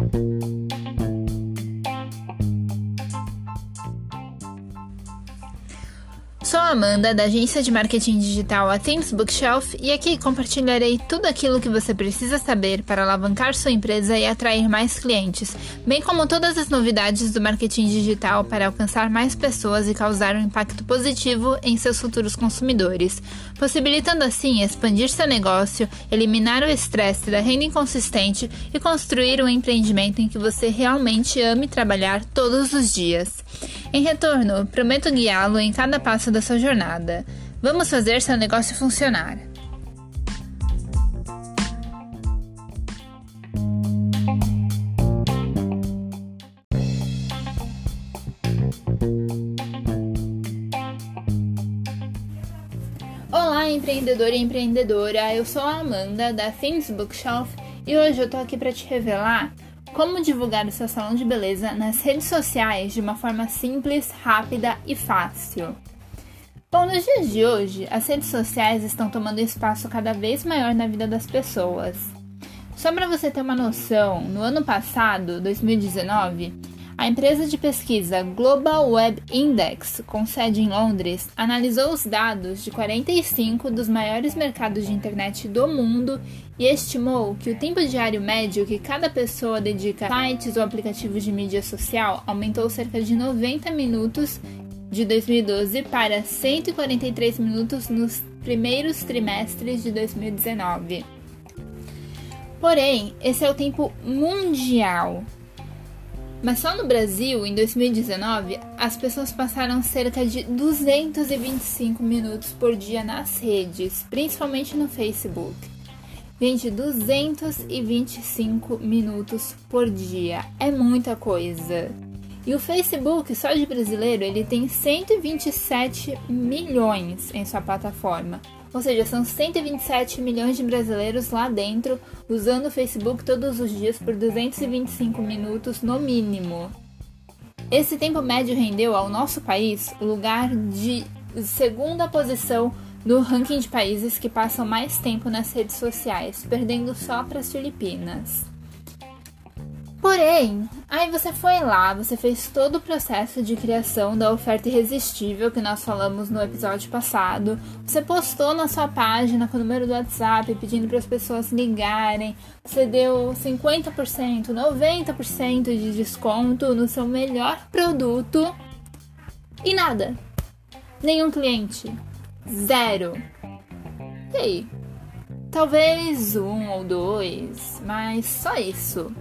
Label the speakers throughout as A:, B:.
A: Bye. Sou a Amanda, da agência de marketing digital A Bookshelf, e aqui compartilharei tudo aquilo que você precisa saber para alavancar sua empresa e atrair mais clientes, bem como todas as novidades do marketing digital para alcançar mais pessoas e causar um impacto positivo em seus futuros consumidores, possibilitando assim expandir seu negócio, eliminar o estresse da renda inconsistente e construir um empreendimento em que você realmente ame trabalhar todos os dias. Em retorno, prometo guiá-lo em cada passo da sua jornada. Vamos fazer seu negócio funcionar. Olá, empreendedor e empreendedora. Eu sou a Amanda da Things Bookshelf e hoje eu tô aqui para te revelar como divulgar o seu salão de beleza nas redes sociais de uma forma simples, rápida e fácil. Bom, nos dias de hoje, as redes sociais estão tomando espaço cada vez maior na vida das pessoas. Só para você ter uma noção, no ano passado, 2019, a empresa de pesquisa Global Web Index, com sede em Londres, analisou os dados de 45 dos maiores mercados de internet do mundo e estimou que o tempo diário médio que cada pessoa dedica a sites ou aplicativos de mídia social aumentou cerca de 90 minutos de 2012 para 143 minutos nos primeiros trimestres de 2019. Porém, esse é o tempo mundial mas só no Brasil, em 2019, as pessoas passaram cerca de 225 minutos por dia nas redes, principalmente no Facebook. Gente, 225 minutos por dia é muita coisa. E o Facebook, só de brasileiro, ele tem 127 milhões em sua plataforma. Ou seja, são 127 milhões de brasileiros lá dentro usando o Facebook todos os dias por 225 minutos no mínimo. Esse tempo médio rendeu ao nosso país o lugar de segunda posição no ranking de países que passam mais tempo nas redes sociais, perdendo só para as Filipinas. Porém, aí você foi lá, você fez todo o processo de criação da oferta irresistível que nós falamos no episódio passado. Você postou na sua página com o número do WhatsApp pedindo para as pessoas ligarem. Você deu 50%, 90% de desconto no seu melhor produto. E nada. Nenhum cliente. Zero. E aí? Talvez um ou dois, mas só isso.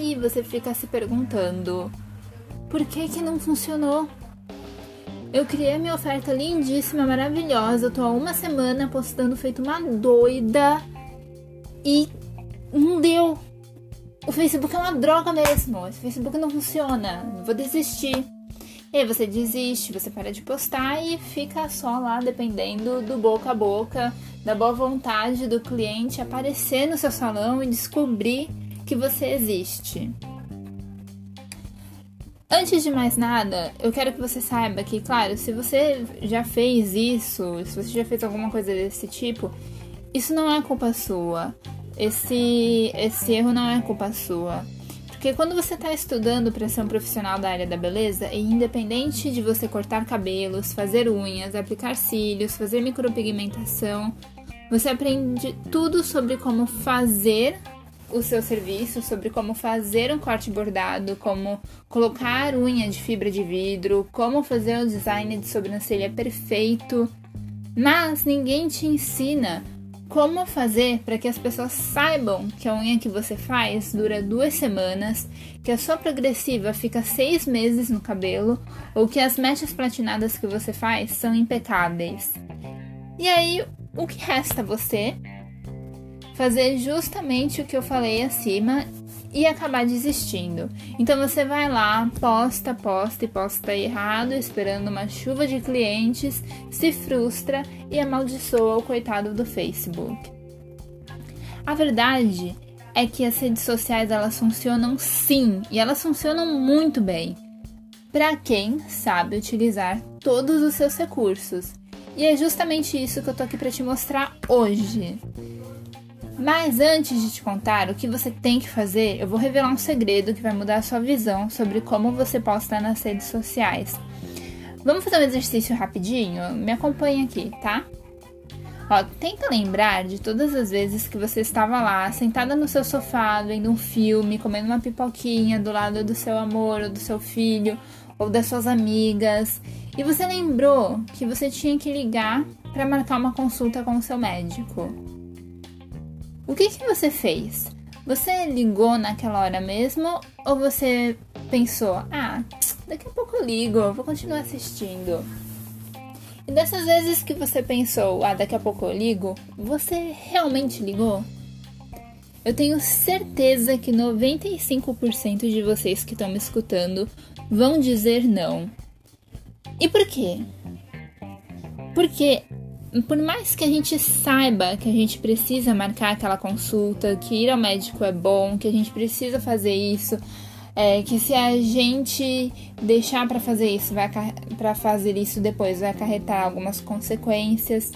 A: Aí você fica se perguntando: por que que não funcionou? Eu criei minha oferta lindíssima, maravilhosa. tô há uma semana postando feito uma doida e não deu. O Facebook é uma droga mesmo. Esse Facebook não funciona. Vou desistir. E aí você desiste, você para de postar e fica só lá dependendo do boca a boca, da boa vontade do cliente aparecer no seu salão e descobrir que você existe. Antes de mais nada, eu quero que você saiba que, claro, se você já fez isso, se você já fez alguma coisa desse tipo, isso não é culpa sua. Esse, esse erro não é culpa sua. Porque quando você está estudando para ser um profissional da área da beleza, e independente de você cortar cabelos, fazer unhas, aplicar cílios, fazer micropigmentação, você aprende tudo sobre como fazer o seu serviço, sobre como fazer um corte bordado, como colocar unha de fibra de vidro, como fazer o design de sobrancelha perfeito. Mas ninguém te ensina como fazer para que as pessoas saibam que a unha que você faz dura duas semanas, que a sua progressiva fica seis meses no cabelo ou que as mechas platinadas que você faz são impecáveis. E aí, o que resta a você fazer justamente o que eu falei acima e acabar desistindo. Então você vai lá, posta, posta e posta errado, esperando uma chuva de clientes, se frustra e amaldiçoa o coitado do Facebook. A verdade é que as redes sociais elas funcionam sim, e elas funcionam muito bem para quem sabe utilizar todos os seus recursos. E é justamente isso que eu tô aqui para te mostrar hoje. Mas antes de te contar o que você tem que fazer, eu vou revelar um segredo que vai mudar a sua visão sobre como você posta nas redes sociais. Vamos fazer um exercício rapidinho? Me acompanha aqui, tá? Ó, tenta lembrar de todas as vezes que você estava lá, sentada no seu sofá, vendo um filme, comendo uma pipoquinha do lado do seu amor, ou do seu filho, ou das suas amigas, e você lembrou que você tinha que ligar para marcar uma consulta com o seu médico. O que, que você fez? Você ligou naquela hora mesmo ou você pensou, ah, daqui a pouco eu ligo, vou continuar assistindo? E dessas vezes que você pensou, ah, daqui a pouco eu ligo, você realmente ligou? Eu tenho certeza que 95% de vocês que estão me escutando vão dizer não. E por quê? Porque por mais que a gente saiba que a gente precisa marcar aquela consulta, que ir ao médico é bom, que a gente precisa fazer isso, é, que se a gente deixar para fazer isso, vai para fazer isso depois vai acarretar algumas consequências.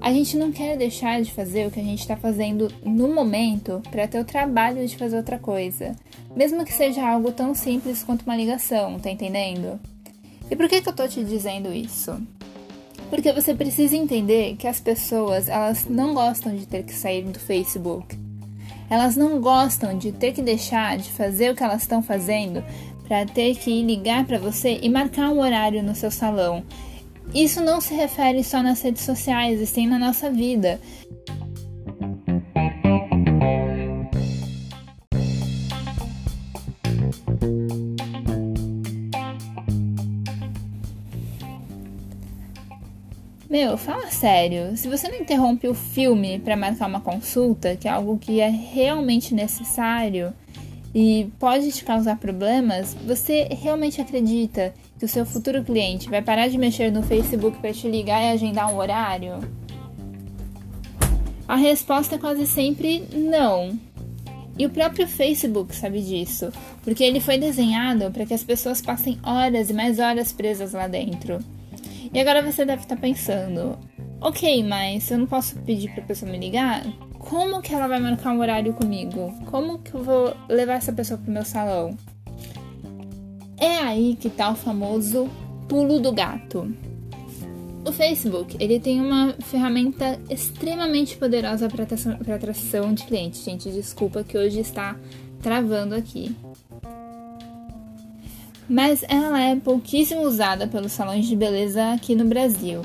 A: A gente não quer deixar de fazer o que a gente está fazendo no momento para ter o trabalho de fazer outra coisa, mesmo que seja algo tão simples quanto uma ligação, tá entendendo? E por que, que eu tô te dizendo isso? Porque você precisa entender que as pessoas, elas não gostam de ter que sair do Facebook. Elas não gostam de ter que deixar de fazer o que elas estão fazendo para ter que ligar para você e marcar um horário no seu salão. Isso não se refere só nas redes sociais, e sim na nossa vida. Fala sério. Se você não interrompe o filme para marcar uma consulta, que é algo que é realmente necessário e pode te causar problemas, você realmente acredita que o seu futuro cliente vai parar de mexer no Facebook para te ligar e agendar um horário? A resposta é quase sempre não. E o próprio Facebook sabe disso, porque ele foi desenhado para que as pessoas passem horas e mais horas presas lá dentro. E agora você deve estar pensando: ok, mas eu não posso pedir para a pessoa me ligar? Como que ela vai marcar um horário comigo? Como que eu vou levar essa pessoa pro meu salão? É aí que tá o famoso pulo do gato. O Facebook, ele tem uma ferramenta extremamente poderosa para atração de clientes. Gente, desculpa que hoje está travando aqui mas ela é pouquíssimo usada pelos salões de beleza aqui no Brasil.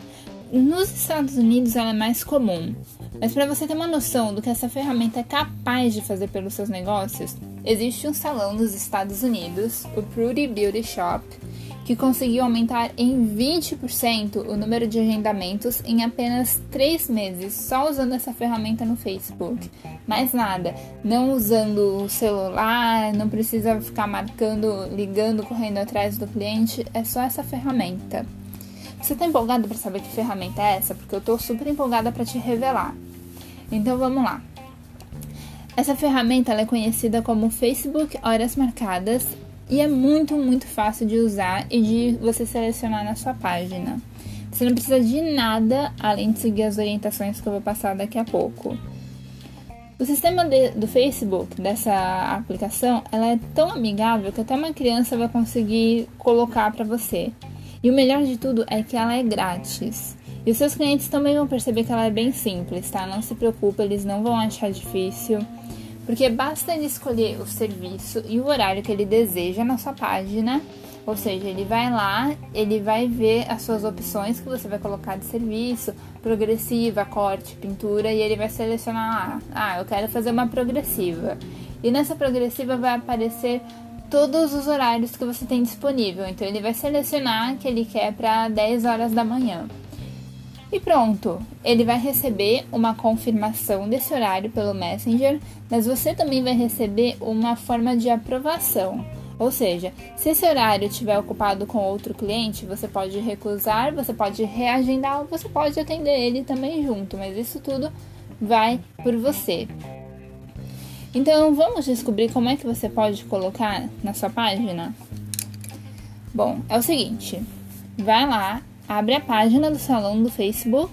A: Nos Estados Unidos ela é mais comum, mas para você ter uma noção do que essa ferramenta é capaz de fazer pelos seus negócios, existe um salão nos Estados Unidos, o Pretty Beauty Shop, que conseguiu aumentar em 20% o número de agendamentos em apenas 3 meses, só usando essa ferramenta no Facebook. Mais nada, não usando o celular, não precisa ficar marcando, ligando, correndo atrás do cliente, é só essa ferramenta. Você está empolgado para saber que ferramenta é essa? Porque eu estou super empolgada para te revelar. Então vamos lá. Essa ferramenta é conhecida como Facebook Horas Marcadas e é muito, muito fácil de usar e de você selecionar na sua página. Você não precisa de nada além de seguir as orientações que eu vou passar daqui a pouco. O sistema de, do Facebook, dessa aplicação, ela é tão amigável que até uma criança vai conseguir colocar para você. E o melhor de tudo é que ela é grátis. E os seus clientes também vão perceber que ela é bem simples, tá? Não se preocupe, eles não vão achar difícil porque basta ele escolher o serviço e o horário que ele deseja na sua página. Ou seja, ele vai lá, ele vai ver as suas opções que você vai colocar de serviço, progressiva, corte, pintura, e ele vai selecionar lá. Ah, eu quero fazer uma progressiva. E nessa progressiva vai aparecer todos os horários que você tem disponível. Então ele vai selecionar que ele quer para 10 horas da manhã. E pronto, ele vai receber uma confirmação desse horário pelo Messenger, mas você também vai receber uma forma de aprovação. Ou seja, se esse horário estiver ocupado com outro cliente, você pode recusar, você pode reagendar você pode atender ele também junto, mas isso tudo vai por você. Então vamos descobrir como é que você pode colocar na sua página? Bom, é o seguinte: vai lá abre a página do salão do Facebook,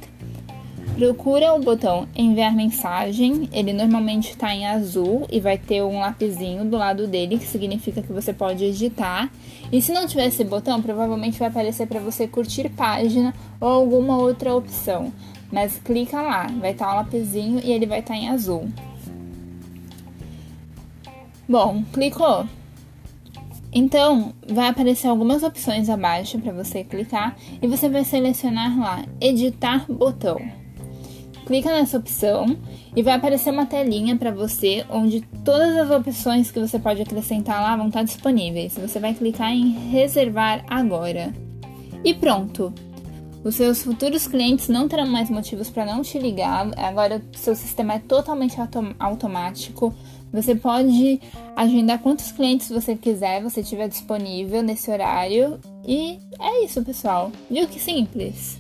A: procura o botão enviar mensagem. Ele normalmente está em azul e vai ter um lapisinho do lado dele, que significa que você pode editar. E se não tiver esse botão, provavelmente vai aparecer para você curtir página ou alguma outra opção. Mas clica lá, vai estar tá um lapisinho e ele vai estar tá em azul. Bom, clicou. Então, vai aparecer algumas opções abaixo para você clicar e você vai selecionar lá editar botão. Clica nessa opção e vai aparecer uma telinha para você onde todas as opções que você pode acrescentar lá vão estar disponíveis. Você vai clicar em reservar agora. E pronto. Os seus futuros clientes não terão mais motivos para não te ligar. Agora seu sistema é totalmente autom automático. Você pode agendar quantos clientes você quiser, você tiver disponível nesse horário. E é isso, pessoal. Viu que simples?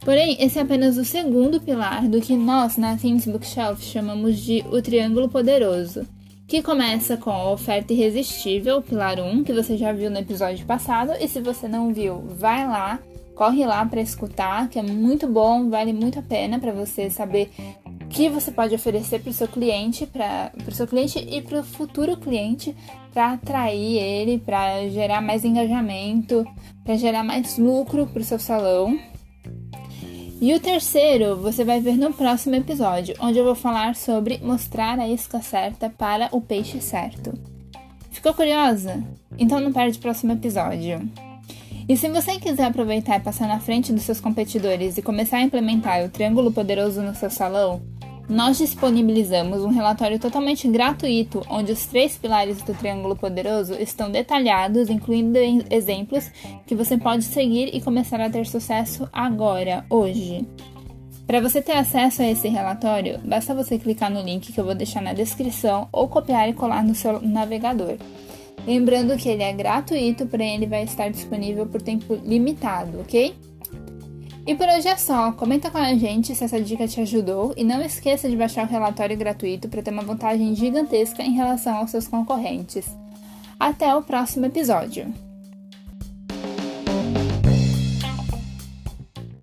A: Porém, esse é apenas o segundo pilar do que nós, na Things Bookshelf, chamamos de o Triângulo Poderoso, que começa com a oferta irresistível, pilar 1, que você já viu no episódio passado, e se você não viu, vai lá, corre lá para escutar, que é muito bom, vale muito a pena para você saber que você pode oferecer para o seu cliente, para o seu cliente e para o futuro cliente, para atrair ele, para gerar mais engajamento, para gerar mais lucro para o seu salão. E o terceiro você vai ver no próximo episódio, onde eu vou falar sobre mostrar a isca certa para o peixe certo. Ficou curiosa? Então não perde o próximo episódio. E se você quiser aproveitar e passar na frente dos seus competidores e começar a implementar o triângulo poderoso no seu salão, nós disponibilizamos um relatório totalmente gratuito, onde os três pilares do Triângulo Poderoso estão detalhados, incluindo exemplos que você pode seguir e começar a ter sucesso agora, hoje. Para você ter acesso a esse relatório, basta você clicar no link que eu vou deixar na descrição ou copiar e colar no seu navegador. Lembrando que ele é gratuito, porém ele vai estar disponível por tempo limitado, ok? E por hoje é só. Comenta com a gente se essa dica te ajudou e não esqueça de baixar o relatório gratuito para ter uma vantagem gigantesca em relação aos seus concorrentes. Até o próximo episódio!